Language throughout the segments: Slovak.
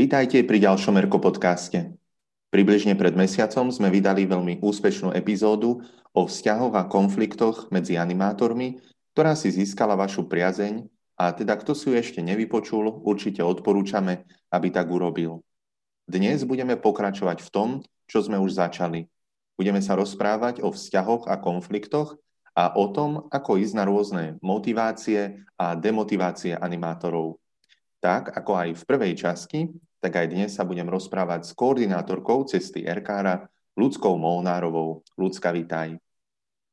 Vítajte pri ďalšom Erko podcaste. Približne pred mesiacom sme vydali veľmi úspešnú epizódu o vzťahoch a konfliktoch medzi animátormi, ktorá si získala vašu priazeň a teda kto si ju ešte nevypočul, určite odporúčame, aby tak urobil. Dnes budeme pokračovať v tom, čo sme už začali. Budeme sa rozprávať o vzťahoch a konfliktoch a o tom, ako ísť na rôzne motivácie a demotivácie animátorov. Tak ako aj v prvej časti, tak aj dnes sa budem rozprávať s koordinátorkou cesty Erkára, Ľudskou Molnárovou. Ľudská, vítaj.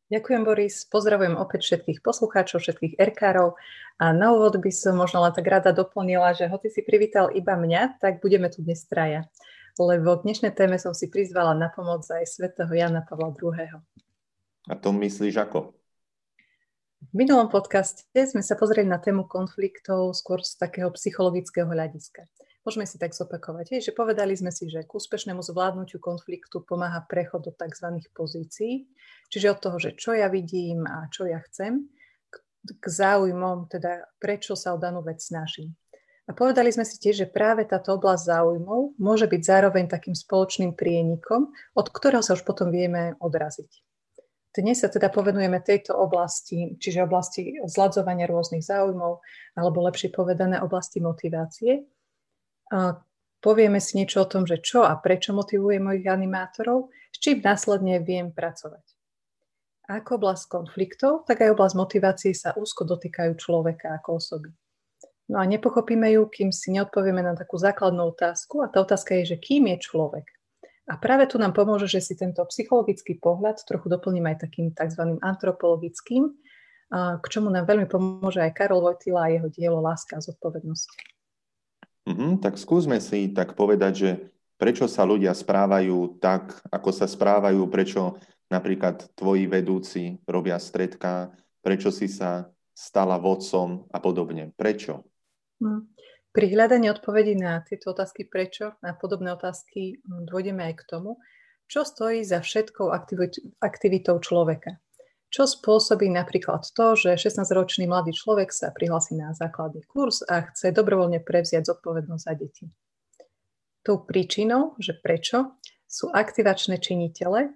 Ďakujem, Boris. Pozdravujem opäť všetkých poslucháčov, všetkých Erkárov. A na úvod by som možno len tak rada doplnila, že hoci si privítal iba mňa, tak budeme tu dnes traja. Lebo k dnešnej téme som si prizvala na pomoc aj svätého Jana Pavla II. A to myslíš ako? V minulom podcaste sme sa pozreli na tému konfliktov skôr z takého psychologického hľadiska. Môžeme si tak zopakovať, že povedali sme si, že k úspešnému zvládnutiu konfliktu pomáha prechod do tzv. pozícií, čiže od toho, že čo ja vidím a čo ja chcem, k záujmom, teda prečo sa o danú vec snažím. A povedali sme si tiež, že práve táto oblasť záujmov môže byť zároveň takým spoločným prienikom, od ktorého sa už potom vieme odraziť. Dnes sa teda povenujeme tejto oblasti, čiže oblasti zladzovania rôznych záujmov, alebo lepšie povedané oblasti motivácie. Povieme si niečo o tom, že čo a prečo motivuje mojich animátorov, s čím následne viem pracovať. Ako oblasť konfliktov, tak aj oblasť motivácie sa úzko dotýkajú človeka ako osoby. No a nepochopíme ju, kým si neodpovieme na takú základnú otázku a tá otázka je, že kým je človek. A práve tu nám pomôže, že si tento psychologický pohľad trochu doplním aj takým tzv. antropologickým, k čomu nám veľmi pomôže aj Karol Vojtila a jeho dielo Láska a zodpovednosť. Mm-hmm, tak skúsme si tak povedať, že prečo sa ľudia správajú tak, ako sa správajú, prečo napríklad tvoji vedúci robia stredka, prečo si sa stala vodcom a podobne. Prečo? Mm. Pri hľadaní odpovedí na tieto otázky prečo, na podobné otázky mm, dôjdeme aj k tomu, čo stojí za všetkou aktivitou človeka. Čo spôsobí napríklad to, že 16-ročný mladý človek sa prihlási na základný kurz a chce dobrovoľne prevziať zodpovednosť za deti. Tou príčinou, že prečo, sú aktivačné činitele,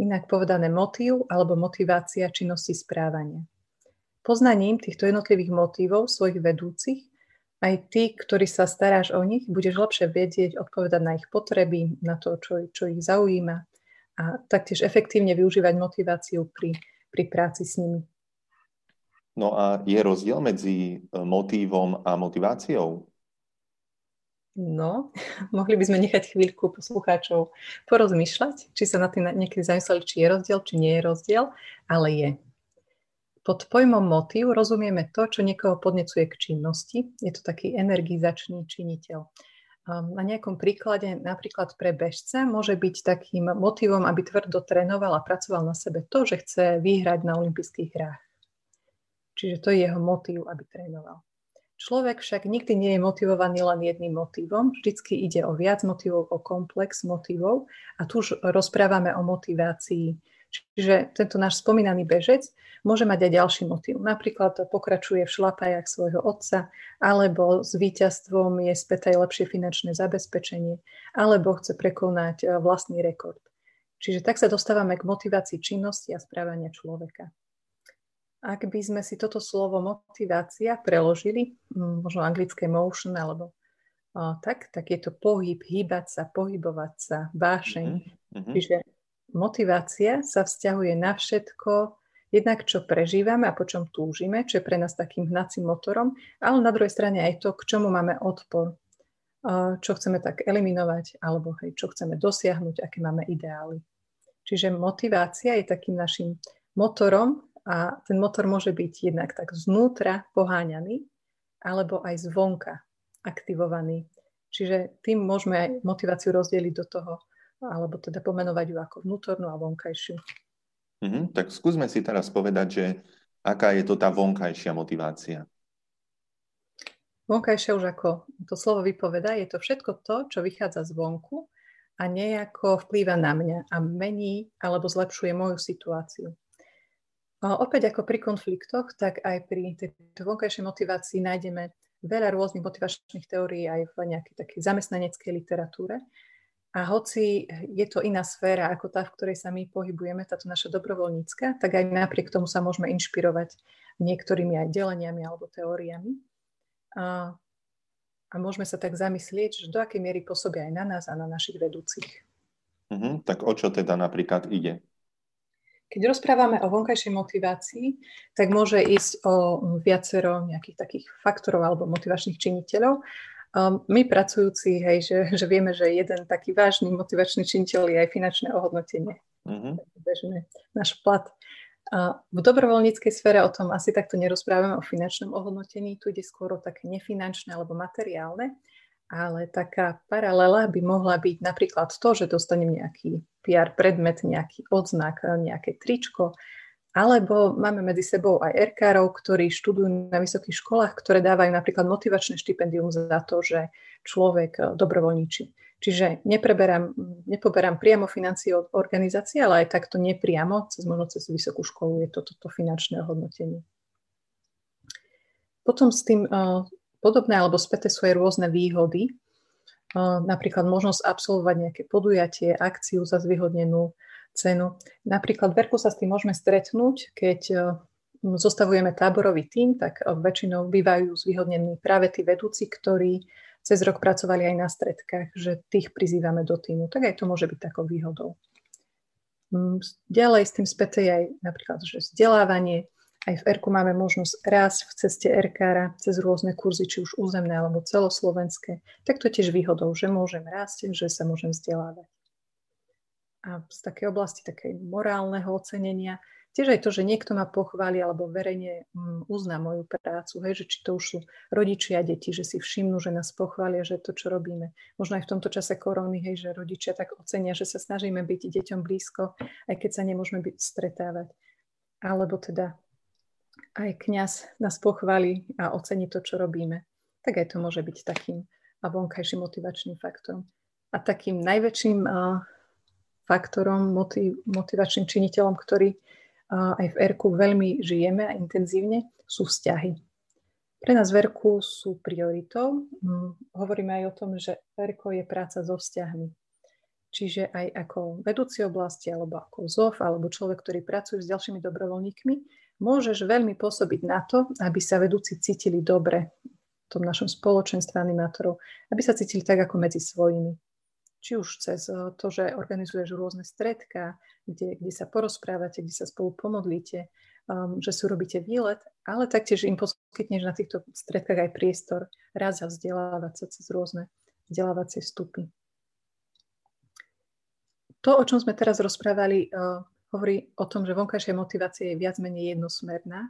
inak povedané motív alebo motivácia činnosti správania. Poznaním týchto jednotlivých motívov svojich vedúcich aj ty, ktorý sa staráš o nich, budeš lepšie vedieť odpovedať na ich potreby, na to, čo, čo ich zaujíma a taktiež efektívne využívať motiváciu pri, pri práci s nimi. No a je rozdiel medzi e, motívom a motiváciou? No, mohli by sme nechať chvíľku poslucháčov porozmýšľať, či sa na tým niekedy zamysleli, či je rozdiel, či nie je rozdiel, ale je. Pod pojmom motív rozumieme to, čo niekoho podnecuje k činnosti. Je to taký energizačný činiteľ. Na nejakom príklade, napríklad pre bežca, môže byť takým motivom, aby tvrdo trénoval a pracoval na sebe to, že chce vyhrať na olympijských hrách. Čiže to je jeho motív, aby trénoval. Človek však nikdy nie je motivovaný len jedným motivom, vždycky ide o viac motivov, o komplex motivov a tu už rozprávame o motivácii Čiže tento náš spomínaný bežec môže mať aj ďalší motív. Napríklad pokračuje v šlapajach svojho otca, alebo s víťazstvom je späť aj lepšie finančné zabezpečenie, alebo chce prekonať e, vlastný rekord. Čiže tak sa dostávame k motivácii činnosti a správania človeka. Ak by sme si toto slovo motivácia preložili, možno anglické motion alebo o, tak, tak je to pohyb, hýbať sa, pohybovať sa, vášeň. Mm-hmm. Čiže motivácia sa vzťahuje na všetko, jednak čo prežívame a po čom túžime, čo je pre nás takým hnacím motorom, ale na druhej strane aj to, k čomu máme odpor, čo chceme tak eliminovať, alebo hej, čo chceme dosiahnuť, aké máme ideály. Čiže motivácia je takým našim motorom a ten motor môže byť jednak tak znútra poháňaný, alebo aj zvonka aktivovaný. Čiže tým môžeme aj motiváciu rozdeliť do toho alebo teda pomenovať ju ako vnútornú a vonkajšiu. Mm-hmm, tak skúsme si teraz povedať, že aká je to tá vonkajšia motivácia. Vonkajšia už ako to slovo vypoveda, je to všetko to, čo vychádza zvonku a nejako vplýva na mňa a mení alebo zlepšuje moju situáciu. A opäť ako pri konfliktoch, tak aj pri tejto vonkajšej motivácii nájdeme veľa rôznych motivačných teórií aj v nejakej takej zamestnaneckej literatúre. A hoci je to iná sféra ako tá, v ktorej sa my pohybujeme, táto naša dobrovoľnícka, tak aj napriek tomu sa môžeme inšpirovať niektorými aj deleniami alebo teóriami. A, a môžeme sa tak zamyslieť, že do akej miery pôsobia aj na nás a na našich vedúcich. Uh-huh. Tak o čo teda napríklad ide? Keď rozprávame o vonkajšej motivácii, tak môže ísť o viacero nejakých takých faktorov alebo motivačných činiteľov. Um, my pracujúci, hej, že, že vieme, že jeden taký vážny motivačný činiteľ je aj finančné ohodnotenie. Uh-huh. Bežne náš plat. v dobrovoľníckej sfére o tom asi takto nerozprávame o finančnom ohodnotení, tu ide skôr o také nefinančné alebo materiálne, ale taká paralela by mohla byť napríklad to, že dostanem nejaký PR predmet, nejaký odznak, nejaké tričko, alebo máme medzi sebou aj erkárov, ktorí študujú na vysokých školách, ktoré dávajú napríklad motivačné štipendium za to, že človek eh, dobrovoľníči. Čiže nepreberám, nepoberám priamo financie od organizácie, ale aj takto nepriamo, cez možno cez vysokú školu je to toto finančné hodnotenie. Potom s tým uh, podobné alebo späté sú aj rôzne výhody, uh, napríklad možnosť absolvovať nejaké podujatie, akciu za zvyhodnenú cenu. Napríklad v Verku sa s tým môžeme stretnúť, keď e, zostavujeme táborový tím, tak e, väčšinou bývajú zvýhodnení práve tí vedúci, ktorí cez rok pracovali aj na stredkách, že tých prizývame do týmu. Tak aj to môže byť takou výhodou. Mm, ďalej s tým späté je aj napríklad, že vzdelávanie. Aj v ERKu máme možnosť raz v ceste RKR cez rôzne kurzy, či už územné alebo celoslovenské. Tak to tiež výhodou, že môžem rásť, že sa môžem vzdelávať a z takej oblasti takej morálneho ocenenia. Tiež aj to, že niekto ma pochváli alebo verejne mm, uzná moju prácu, hej, že či to už sú rodičia deti, že si všimnú, že nás pochvália, že to, čo robíme. Možno aj v tomto čase korony, hej, že rodičia tak ocenia, že sa snažíme byť deťom blízko, aj keď sa nemôžeme byť stretávať. Alebo teda aj kňaz nás pochváli a ocení to, čo robíme. Tak aj to môže byť takým vonkajším motivačným faktorom. A takým najväčším faktorom, motiv, motivačným činiteľom, ktorý aj v ERKu veľmi žijeme a intenzívne, sú vzťahy. Pre nás v ERKu sú prioritou. Hm, hovoríme aj o tom, že ERKO je práca so vzťahmi. Čiže aj ako vedúci oblasti, alebo ako ZOF, alebo človek, ktorý pracuje s ďalšími dobrovoľníkmi, môžeš veľmi pôsobiť na to, aby sa vedúci cítili dobre v tom našom spoločenstve animátorov, aby sa cítili tak ako medzi svojimi či už cez eh, to, že organizuješ rôzne stredka, kde, kde sa porozprávate, kde sa spolu pomodlíte, um, že si urobíte výlet, ale taktiež im poskytneš na týchto stredkách aj priestor raz a vzdelávať sa cez rôzne vzdelávacie vstupy. To, o čom sme teraz rozprávali, uh, hovorí o tom, že vonkajšia motivácia je viac menej jednosmerná,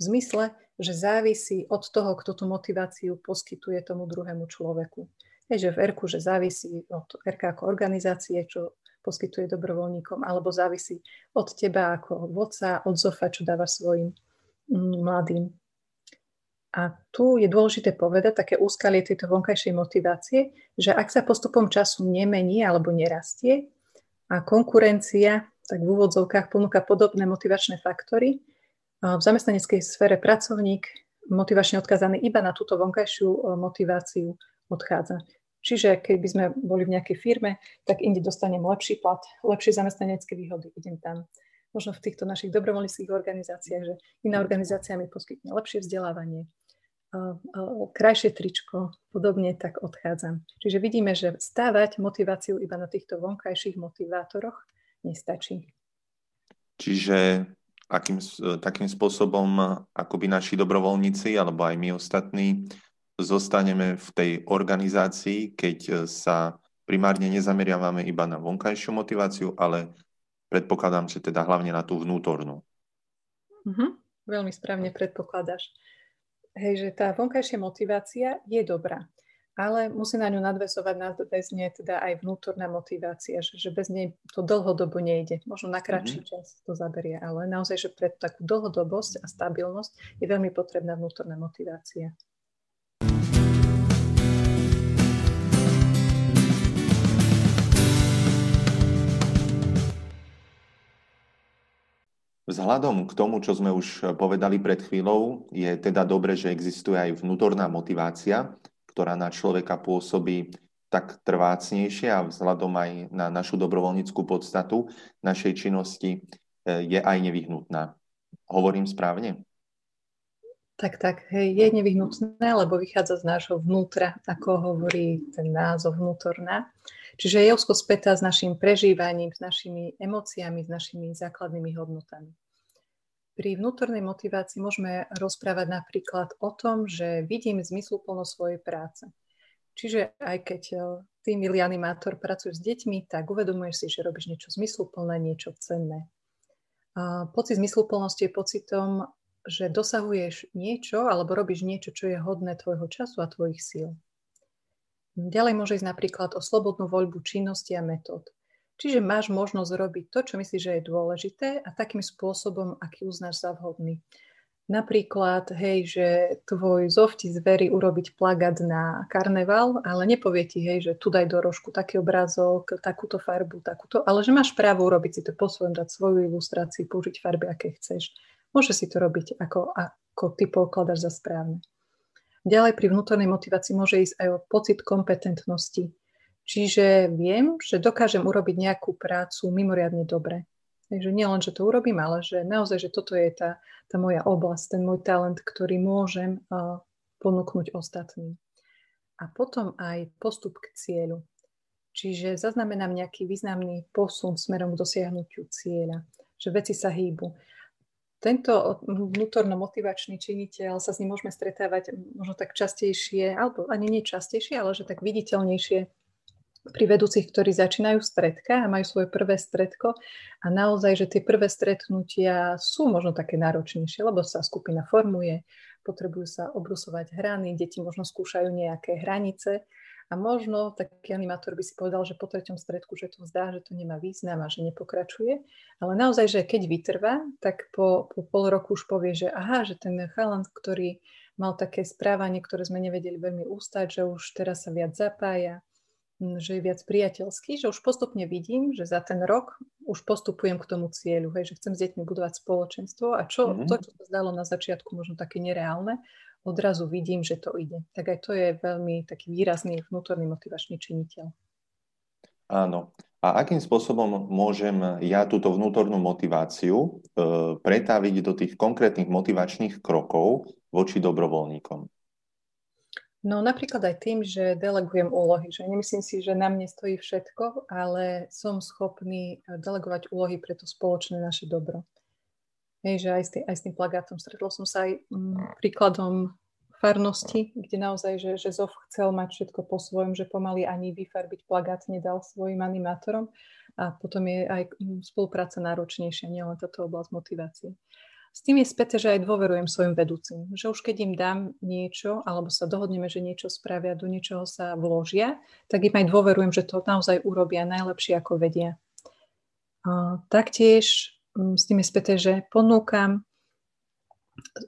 v zmysle, že závisí od toho, kto tú motiváciu poskytuje tomu druhému človeku. Že v ERKu, že závisí od ERK ako organizácie, čo poskytuje dobrovoľníkom, alebo závisí od teba ako vodca, od ZOFA, čo dáva svojim mm, mladým. A tu je dôležité povedať také úskalie tejto vonkajšej motivácie, že ak sa postupom času nemení alebo nerastie a konkurencia, tak v úvodzovkách ponúka podobné motivačné faktory, v zamestnaneckej sfére pracovník motivačne odkázaný iba na túto vonkajšiu motiváciu odchádza. Čiže keby sme boli v nejakej firme, tak inde dostanem lepší plat, lepšie zamestnanecké výhody, idem tam. Možno v týchto našich dobrovoľníckých organizáciách, že iná organizácia mi poskytne lepšie vzdelávanie, krajšie tričko, podobne, tak odchádzam. Čiže vidíme, že stávať motiváciu iba na týchto vonkajších motivátoroch nestačí. Čiže akým, takým spôsobom, ako by naši dobrovoľníci, alebo aj my ostatní, zostaneme v tej organizácii, keď e, sa primárne nezameriavame iba na vonkajšiu motiváciu, ale predpokladám, že teda hlavne na tú vnútornú. Mm-hmm. Veľmi správne predpokladáš. Hej, že tá vonkajšia motivácia je dobrá, ale musí na ňu nadvezovať nadväzne teda aj vnútorná motivácia, že, že bez nej to dlhodobo nejde. Možno na kratší mm-hmm. čas to zaberie, ale naozaj, že pre takú dlhodobosť a stabilnosť je veľmi potrebná vnútorná motivácia. Vzhľadom k tomu, čo sme už povedali pred chvíľou, je teda dobre, že existuje aj vnútorná motivácia, ktorá na človeka pôsobí tak trvácnejšie a vzhľadom aj na našu dobrovoľníckú podstatu našej činnosti e, je aj nevyhnutná. Hovorím správne? Tak, tak, hej, je nevyhnutné, lebo vychádza z nášho vnútra, ako hovorí ten názov vnútorná. Čiže je úzko spätá s našim prežívaním, s našimi emóciami, s našimi základnými hodnotami. Pri vnútornej motivácii môžeme rozprávať napríklad o tom, že vidím zmysluplnosť svojej práce. Čiže aj keď eh, ty, milý animátor, pracuješ s deťmi, tak uvedomuješ si, že robíš niečo zmysluplné, niečo cenné. A pocit zmysluplnosti je pocitom, že dosahuješ niečo alebo robíš niečo, čo je hodné tvojho času a tvojich síl. Ďalej môže ísť napríklad o slobodnú voľbu činnosti a metód. Čiže máš možnosť robiť to, čo myslíš, že je dôležité a takým spôsobom, aký uznáš za vhodný. Napríklad, hej, že tvoj zov ti zverí urobiť plagát na karneval, ale nepovie ti, hej, že tu daj do rožku taký obrázok, takúto farbu, takúto, ale že máš právo urobiť si to po svojom, dať svoju ilustráciu, použiť farby, aké chceš. Môže si to robiť, ako, ako ty pokladáš za správne. Ďalej pri vnútornej motivácii môže ísť aj o pocit kompetentnosti. Čiže viem, že dokážem urobiť nejakú prácu mimoriadne dobre. Takže nie len, že to urobím, ale že naozaj, že toto je tá, tá moja oblasť, ten môj talent, ktorý môžem uh, ponúknuť ostatným. A potom aj postup k cieľu. Čiže zaznamenám nejaký významný posun smerom k dosiahnutiu cieľa, že veci sa hýbu tento vnútorno-motivačný činiteľ sa s ním môžeme stretávať možno tak častejšie, alebo ani nie častejšie, ale že tak viditeľnejšie pri vedúcich, ktorí začínajú stredka a majú svoje prvé stredko. A naozaj, že tie prvé stretnutia sú možno také náročnejšie, lebo sa skupina formuje, potrebujú sa obrusovať hrany, deti možno skúšajú nejaké hranice a možno taký animátor by si povedal, že po treťom stredku, že to zdá, že to nemá význam a že nepokračuje. Ale naozaj, že keď vytrvá, tak po, po pol roku už povie, že aha, že ten chalan, ktorý mal také správanie, ktoré sme nevedeli veľmi ústať, že už teraz sa viac zapája, že je viac priateľský, že už postupne vidím, že za ten rok už postupujem k tomu cieľu, hej, že chcem s deťmi budovať spoločenstvo a čo, mm-hmm. to, čo sa zdalo na začiatku možno také nereálne, odrazu vidím, že to ide. Tak aj to je veľmi taký výrazný vnútorný motivačný činiteľ. Áno. A akým spôsobom môžem ja túto vnútornú motiváciu e, pretaviť do tých konkrétnych motivačných krokov voči dobrovoľníkom? No napríklad aj tým, že delegujem úlohy, že nemyslím si, že na mne stojí všetko, ale som schopný delegovať úlohy pre to spoločné naše dobro. Hej, že aj s, tým, aj s tým plagátom stretol som sa aj m, mm, príkladom farnosti, kde naozaj, že, že Zof chcel mať všetko po svojom, že pomaly ani vyfarbiť plagát nedal svojim animátorom a potom je aj mm, spolupráca náročnejšia, nielen táto oblasť motivácie. S tým je späté, že aj dôverujem svojim vedúcim, že už keď im dám niečo, alebo sa dohodneme, že niečo spravia, do niečoho sa vložia, tak im aj dôverujem, že to naozaj urobia najlepšie, ako vedia. A taktiež s tým je späté, že ponúkam e,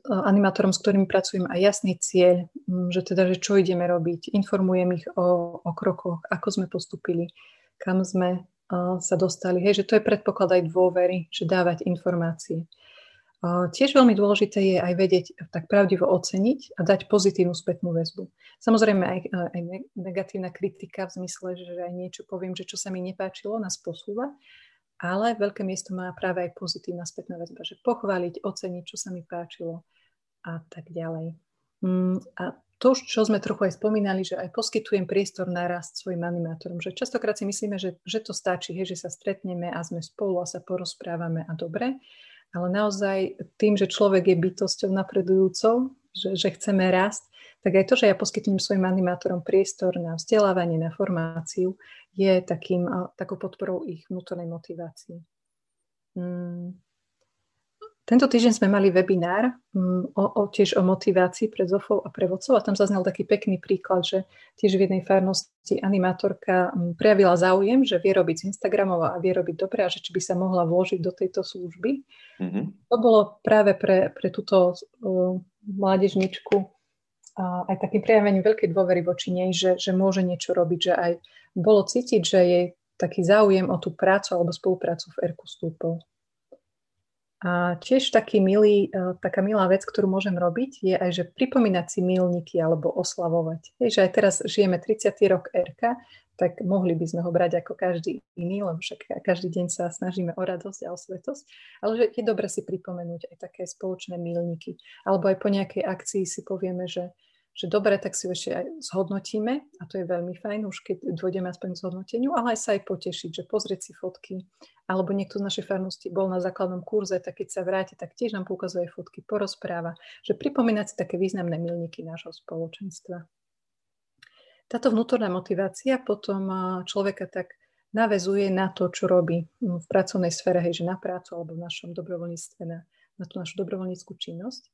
animátorom, s ktorými pracujem aj jasný cieľ, mm, že teda, že čo ideme robiť, informujem ich o, o krokoch, ako sme postupili, kam sme uh, sa dostali. Hej, že to je predpoklad aj dôvery, že dávať informácie. Uh, tiež veľmi dôležité je aj vedieť tak pravdivo oceniť a dať pozitívnu spätnú väzbu. Samozrejme aj, aj negatívna kritika v zmysle, že aj niečo poviem, že čo sa mi nepáčilo, nás posúva, ale veľké miesto má práve aj pozitívna spätná väzba, že pochváliť, oceniť, čo sa mi páčilo a tak ďalej. Mm, a to, čo sme trochu aj spomínali, že aj poskytujem priestor na rast svojim animátorom, že častokrát si myslíme, že, že to stačí, hej, že sa stretneme a sme spolu a sa porozprávame a dobre, ale naozaj tým, že človek je bytosťou napredujúcou, že, že chceme rásť, tak aj to, že ja poskytnem svojim animátorom priestor na vzdelávanie, na formáciu, je takým, takou podporou ich vnútornej motivácie. Mm. Tento týždeň sme mali webinár mm, o, o, tiež o motivácii pre zofov a pre vodcov a tam zaznel taký pekný príklad, že tiež v jednej farnosti animátorka mm, prejavila záujem, že vie robiť s Instagramov a vie robiť dobre a že či by sa mohla vložiť do tejto služby. Mm-hmm. To bolo práve pre, pre túto uh, mládežničku aj takým prejavením veľkej dôvery voči nej, že, že môže niečo robiť, že aj bolo cítiť, že jej taký záujem o tú prácu alebo spoluprácu v ERKU stúpol. A tiež taký milý, e, taká milá vec, ktorú môžem robiť, je aj, že pripomínať si milníky alebo oslavovať. Hej, že aj teraz žijeme 30. rok RK, tak mohli by sme ho brať ako každý iný, lebo však každý deň sa snažíme o radosť a o svetosť, ale že je dobre si pripomenúť aj také spoločné milníky. Alebo aj po nejakej akcii si povieme, že že dobre, tak si ešte aj zhodnotíme. A to je veľmi fajn, už keď dôjdeme aspoň k zhodnoteniu, ale aj sa aj potešiť, že pozrieť si fotky, alebo niekto z našej farnosti bol na základnom kurze, tak keď sa vráti, tak tiež nám poukazuje fotky, porozpráva, že pripomínať si také významné milníky nášho spoločenstva. Táto vnútorná motivácia potom človeka tak navezuje na to, čo robí v pracovnej sfére, hej, že na prácu alebo v našom dobrovoľníctve, na, na tú našu dobrovoľníckú činnosť.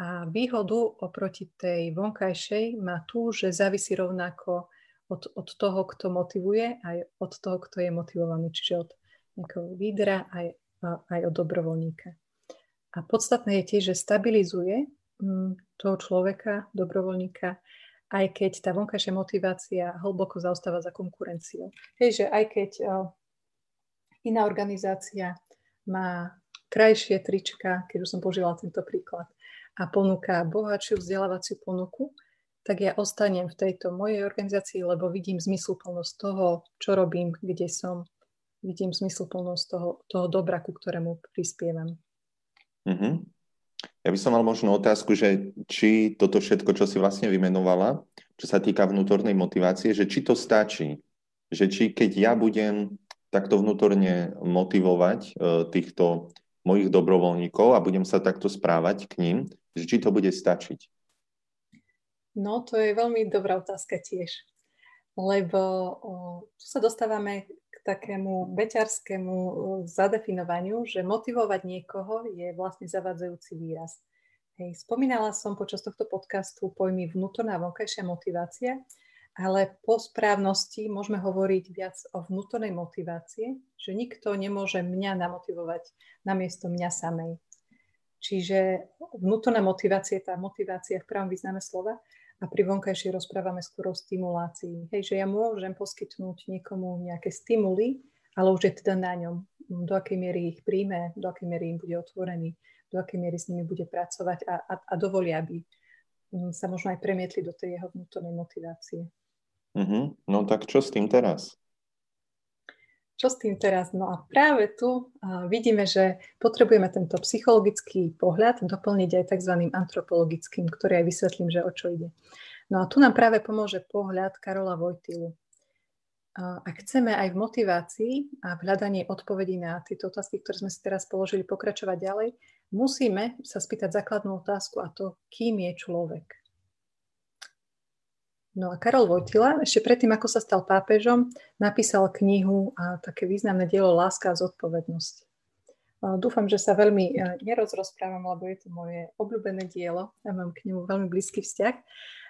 A výhodu oproti tej vonkajšej má tu, že závisí rovnako od, od toho, kto motivuje, aj od toho, kto je motivovaný, čiže od nejakého lídra aj, aj od dobrovoľníka. A podstatné je tiež, že stabilizuje mm, toho človeka, dobrovoľníka, aj keď tá vonkajšia motivácia hlboko zaostáva za konkurenciou. Hej, že aj keď iná organizácia má krajšie trička, keď už som používala tento príklad, a ponúka bohatšiu vzdelávaciu ponuku, tak ja ostanem v tejto mojej organizácii, lebo vidím zmysluplnosť toho, čo robím, kde som. Vidím zmysluplnosť toho, toho dobra, ku ktorému prispievam. Mm-hmm. Ja by som mal možno otázku, že či toto všetko, čo si vlastne vymenovala, čo sa týka vnútornej motivácie, že či to stačí. Že či keď ja budem takto vnútorne motivovať e, týchto mojich dobrovoľníkov a budem sa takto správať k ním, že či to bude stačiť? No, to je veľmi dobrá otázka tiež. Lebo o, tu sa dostávame takému beťarskému zadefinovaniu, že motivovať niekoho je vlastne zavadzajúci výraz. Hej, spomínala som počas tohto podcastu pojmy vnútorná a vonkajšia motivácia, ale po správnosti môžeme hovoriť viac o vnútornej motivácie, že nikto nemôže mňa namotivovať namiesto mňa samej. Čiže vnútorná motivácia je tá motivácia v pravom význame slova a pri vonkajšej rozprávame skôr o stimulácii. Hej, že ja môžem poskytnúť niekomu nejaké stimuly, ale už je teda na ňom, do akej miery ich príjme, do akej miery im bude otvorený, do akej miery s nimi bude pracovať a, a, a dovolia, aby mm, sa možno aj premietli do tej jeho vnútornej motivácie. Mm-hmm. No tak čo s tým teraz? Čo s tým teraz? No a práve tu vidíme, že potrebujeme tento psychologický pohľad doplniť aj tzv. antropologickým, ktorý aj vysvetlím, že o čo ide. No a tu nám práve pomôže pohľad Karola Vojtilu. Ak chceme aj v motivácii a v hľadaní odpovedí na tieto otázky, ktoré sme si teraz položili, pokračovať ďalej, musíme sa spýtať základnú otázku a to, kým je človek. No a Karol Vojtila ešte predtým, ako sa stal pápežom, napísal knihu a také významné dielo Láska a zodpovednosť. Dúfam, že sa veľmi e, nerozrozprávam, lebo je to moje obľúbené dielo a mám k nemu veľmi blízky vzťah.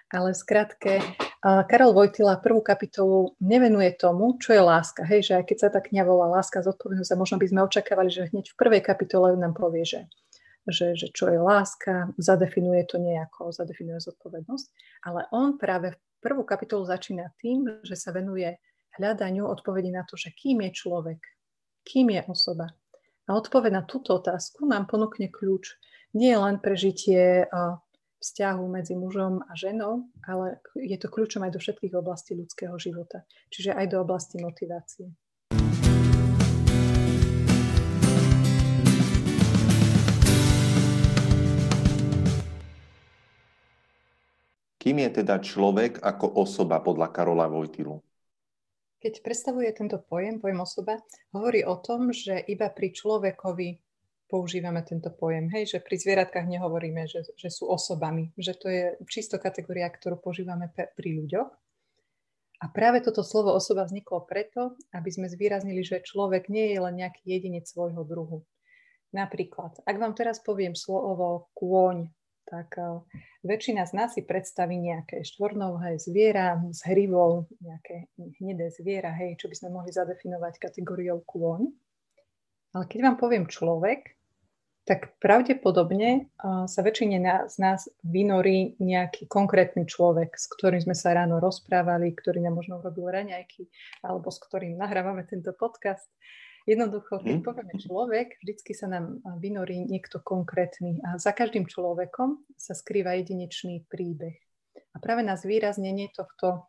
Ale skratke, Karol Vojtila prvú kapitolu nevenuje tomu, čo je láska. Hej, že aj keď sa tá kniha volá Láska zodpovednosť, a možno by sme očakávali, že hneď v prvej kapitole nám povie, že že, že čo je láska, zadefinuje to nejako, zadefinuje zodpovednosť, ale on práve v Prvú kapitolu začína tým, že sa venuje hľadaniu odpovedí na to, že kým je človek, kým je osoba. A odpoveď na túto otázku nám ponúkne kľúč nie len pre žitie vzťahu medzi mužom a ženou, ale je to kľúčom aj do všetkých oblastí ľudského života, čiže aj do oblasti motivácie. Kým je teda človek ako osoba podľa Karola Vojtilu? Keď predstavuje tento pojem, pojem osoba, hovorí o tom, že iba pri človekovi používame tento pojem. Hej, že pri zvieratkách nehovoríme, že, že sú osobami, že to je čisto kategória, ktorú používame pri ľuďoch. A práve toto slovo osoba vzniklo preto, aby sme zvýraznili, že človek nie je len nejaký jedinec svojho druhu. Napríklad, ak vám teraz poviem slovo kôň, tak eh, väčšina z nás si predstaví nejaké štvornohé zviera s hrivou, nejaké hnedé zviera, hej, čo by sme mohli zadefinovať kategóriou kôň. Ale keď vám poviem človek, tak pravdepodobne uh, sa väčšine z nás vynorí nejaký konkrétny človek, s ktorým sme sa ráno rozprávali, ktorý nám možno urobil raňajky, alebo s ktorým nahrávame tento podcast. Jednoducho, keď hmm. povieme človek, vždycky sa nám vynorí niekto konkrétny a za každým človekom sa skrýva jedinečný príbeh. A práve na zvýraznenie tohto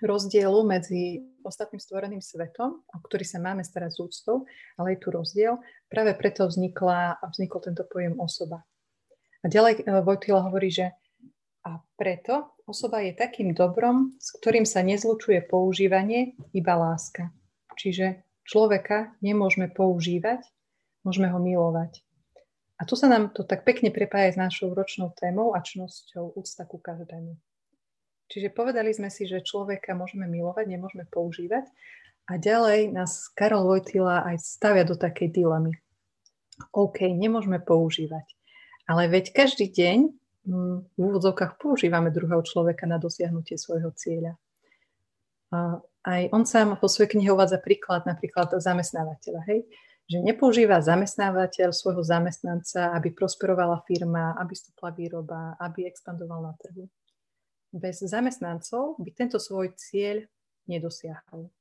rozdielu medzi ostatným stvoreným svetom, o ktorý sa máme starať s úctou, ale je tu rozdiel. Práve preto vznikla, vznikol tento pojem osoba. A ďalej e, Vojtila hovorí, že a preto osoba je takým dobrom, s ktorým sa nezlučuje používanie, iba láska. Čiže človeka nemôžeme používať, môžeme ho milovať. A tu sa nám to tak pekne prepája s našou ročnou témou a čnosťou úcta ku každému. Čiže povedali sme si, že človeka môžeme milovať, nemôžeme používať. A ďalej nás Karol Vojtila aj stavia do takej dilemy. OK, nemôžeme používať. Ale veď každý deň mm, v úvodzovkách používame druhého človeka na dosiahnutie svojho cieľa. A aj on sám po svojej knihe uvádza príklad napríklad zamestnávateľa, hej? že nepoužíva zamestnávateľ svojho zamestnanca, aby prosperovala firma, aby stúpla výroba, aby expandoval na trhu bez zamestnancov by tento svoj cieľ nedosiahol.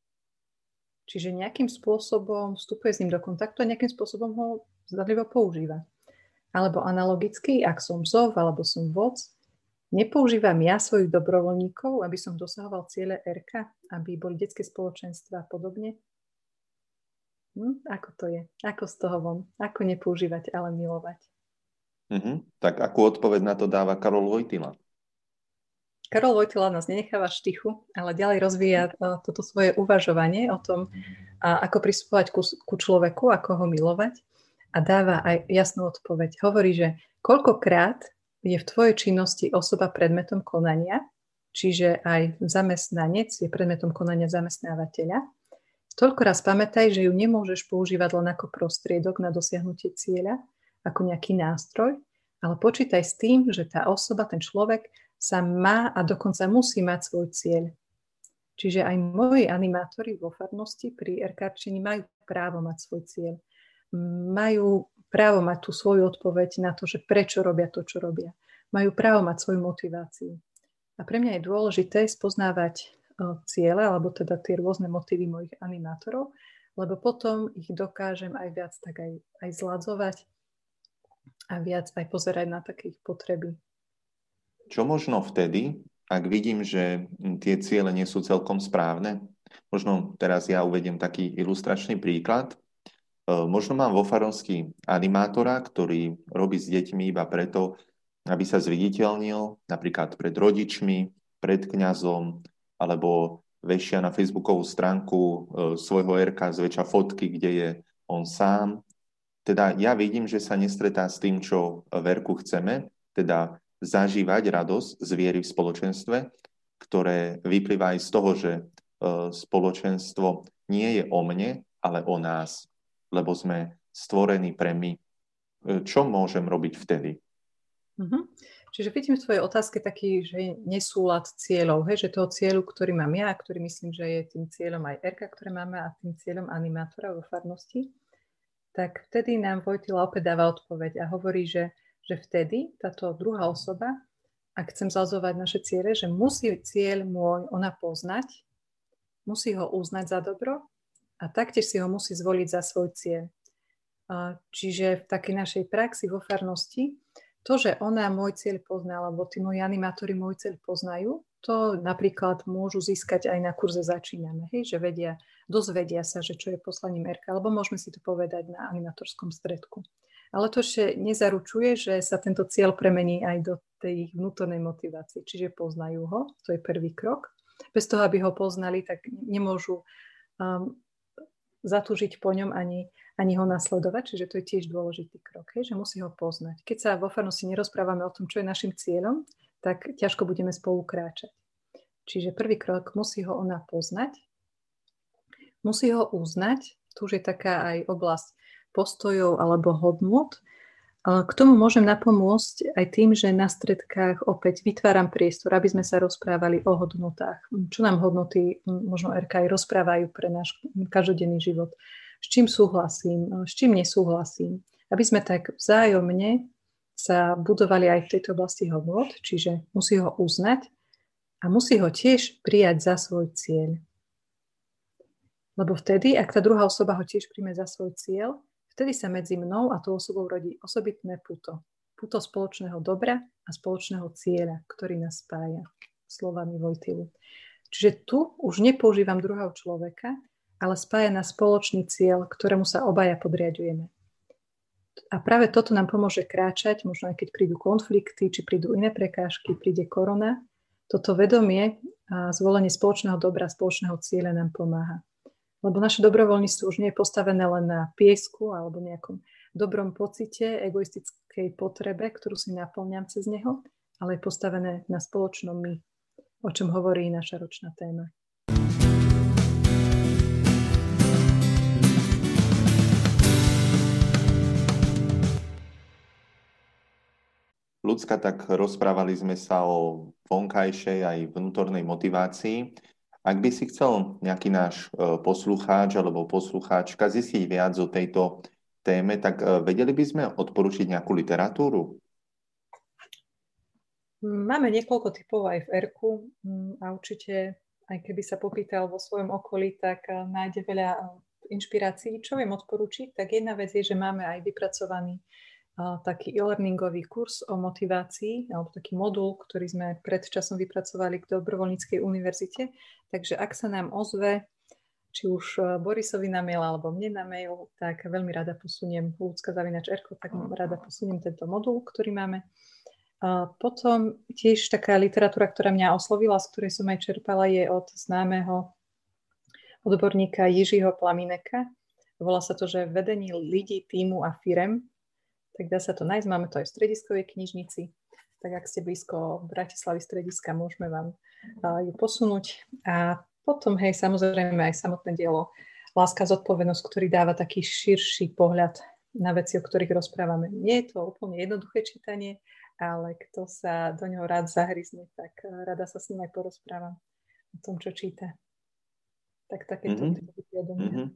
Čiže nejakým spôsobom vstupuje s ním do kontaktu a nejakým spôsobom ho zdadlivo používa. Alebo analogicky, ak som zov alebo som vodc, nepoužívam ja svojich dobrovoľníkov, aby som dosahoval ciele RK, aby boli detské spoločenstva a podobne. Hm? Ako to je? Ako z toho von? Ako nepoužívať, ale milovať? Mm-hmm. Tak akú odpoveď na to dáva Karol Vojtila? Karol Vojtila nás nenecháva štichu, ale ďalej rozvíja e, toto svoje uvažovanie o tom, ako pristupovať ku, ku človeku, ako ho milovať a dáva aj jasnú odpoveď. Hovorí, že koľkokrát je v tvojej činnosti osoba predmetom konania, čiže aj zamestnanec je predmetom konania zamestnávateľa, toľko raz pamätaj, že ju nemôžeš používať len ako prostriedok na dosiahnutie cieľa, ako nejaký nástroj, ale počítaj s tým, že tá osoba, ten človek sa má a dokonca musí mať svoj cieľ. Čiže aj moji animátori vo farnosti pri RKčení majú právo mať svoj cieľ. Majú právo mať tú svoju odpoveď na to, že prečo robia to, čo robia. Majú právo mať svoju motiváciu. A pre mňa je dôležité spoznávať ciele, alebo teda tie rôzne motívy mojich animátorov, lebo potom ich dokážem aj viac tak aj, aj zladzovať a viac aj pozerať na takých potreby čo možno vtedy, ak vidím, že tie ciele nie sú celkom správne? Možno teraz ja uvediem taký ilustračný príklad. E, možno mám vo farovský animátora, ktorý robí s deťmi iba preto, aby sa zviditeľnil napríklad pred rodičmi, pred kňazom, alebo vešia na facebookovú stránku e, svojho RK zväčša fotky, kde je on sám. Teda ja vidím, že sa nestretá s tým, čo v RK chceme, teda zažívať radosť z viery v spoločenstve, ktoré vyplýva aj z toho, že e, spoločenstvo nie je o mne, ale o nás, lebo sme stvorení pre my. E, čo môžem robiť vtedy? Mm-hmm. Čiže vidím v tvojej otázke taký, že nesúlad cieľov, hej, že toho cieľu, ktorý mám ja, ktorý myslím, že je tým cieľom aj Erka, ktoré máme a tým cieľom animátora vo farnosti, tak vtedy nám Vojtila opäť dáva odpoveď a hovorí, že že vtedy táto druhá osoba, ak chcem zazovať naše ciele, že musí cieľ môj ona poznať, musí ho uznať za dobro a taktiež si ho musí zvoliť za svoj cieľ. Čiže v takej našej praxi vo farnosti, to, že ona môj cieľ pozná, alebo tí moji animátori môj cieľ poznajú, to napríklad môžu získať aj na kurze Začíname, hej, že vedia, dozvedia sa, že čo je poslaním RK, alebo môžeme si to povedať na animatorskom stredku. Ale to ešte nezaručuje, že sa tento cieľ premení aj do tej vnútornej motivácie. Čiže poznajú ho, to je prvý krok. Bez toho, aby ho poznali, tak nemôžu um, zatúžiť po ňom ani, ani ho nasledovať, čiže to je tiež dôležitý krok, hej, že musí ho poznať. Keď sa vo farnosti nerozprávame o tom, čo je našim cieľom, tak ťažko budeme spolu kráčať. Čiže prvý krok musí ho ona poznať, musí ho uznať, tu už je taká aj oblasť postojov alebo hodnot. K tomu môžem napomôcť aj tým, že na stredkách opäť vytváram priestor, aby sme sa rozprávali o hodnotách. Čo nám hodnoty možno RK aj rozprávajú pre náš každodenný život. S čím súhlasím, s čím nesúhlasím. Aby sme tak vzájomne sa budovali aj v tejto oblasti hodnot, čiže musí ho uznať a musí ho tiež prijať za svoj cieľ. Lebo vtedy, ak tá druhá osoba ho tiež príjme za svoj cieľ, vtedy sa medzi mnou a tou osobou rodí osobitné puto. Puto spoločného dobra a spoločného cieľa, ktorý nás spája slovami Vojtilu. Čiže tu už nepoužívam druhého človeka, ale spája na spoločný cieľ, ktorému sa obaja podriadujeme. A práve toto nám pomôže kráčať, možno aj keď prídu konflikty, či prídu iné prekážky, príde korona. Toto vedomie a zvolenie spoločného dobra, spoločného cieľa nám pomáha. Lebo naše dobrovoľníctvo už nie je postavené len na piesku alebo nejakom dobrom pocite, egoistickej potrebe, ktorú si naplňam cez neho, ale je postavené na spoločnom my, o čom hovorí naša ročná téma. Ľudská, tak rozprávali sme sa o vonkajšej aj vnútornej motivácii. Ak by si chcel nejaký náš e, poslucháč alebo poslucháčka zistiť viac o tejto téme, tak e, vedeli by sme odporučiť nejakú literatúru? Máme niekoľko typov aj v Erku mm, a určite, aj keby sa popýtal vo svojom okolí, tak e, nájde veľa inšpirácií. Čo viem odporučiť? Tak jedna vec je, že máme aj vypracovaný taký e-learningový kurz o motivácii, alebo taký modul, ktorý sme pred časom vypracovali k Dobrovoľníckej univerzite. Takže ak sa nám ozve, či už e, Borisovi na mail alebo mne na mail, tak veľmi rada posuniem ľudská zavinač Erko, tak rada posuniem tento modul, ktorý máme. A potom tiež taká literatúra, ktorá mňa oslovila, z ktorej som aj čerpala, je od známeho odborníka Jižiho Plamineka. Volá sa to, že vedení ľudí, týmu a firem tak dá sa to nájsť. Máme to aj v strediskovej knižnici. Tak ak ste blízko Bratislavy strediska, môžeme vám ju posunúť. A potom, hej, samozrejme aj samotné dielo Láska zodpovednosť, ktorý dáva taký širší pohľad na veci, o ktorých rozprávame. Nie je to úplne jednoduché čítanie, ale kto sa do neho rád zahryzne, tak rada sa s ním aj porozprávam o tom, čo číta. Tak takéto mm-hmm. typy mm-hmm.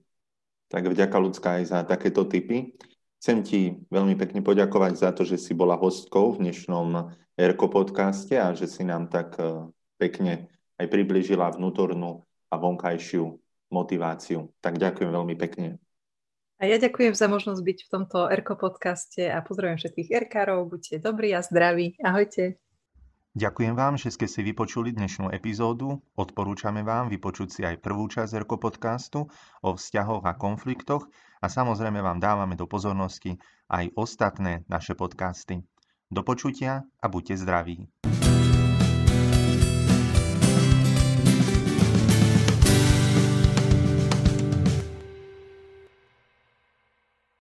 Tak vďaka ľudská aj za takéto typy. Chcem ti veľmi pekne poďakovať za to, že si bola hostkou v dnešnom Erko podcaste a že si nám tak e, pekne aj približila vnútornú a vonkajšiu motiváciu. Tak ďakujem veľmi pekne. A ja ďakujem za možnosť byť v tomto Erko podcaste a pozdravujem všetkých Erkárov. Buďte dobrí a zdraví. Ahojte. Ďakujem vám, že ste si vypočuli dnešnú epizódu. Odporúčame vám vypočuť si aj prvú časť Erko podcastu o vzťahoch a konfliktoch a samozrejme vám dávame do pozornosti aj ostatné naše podcasty. Do počutia a buďte zdraví.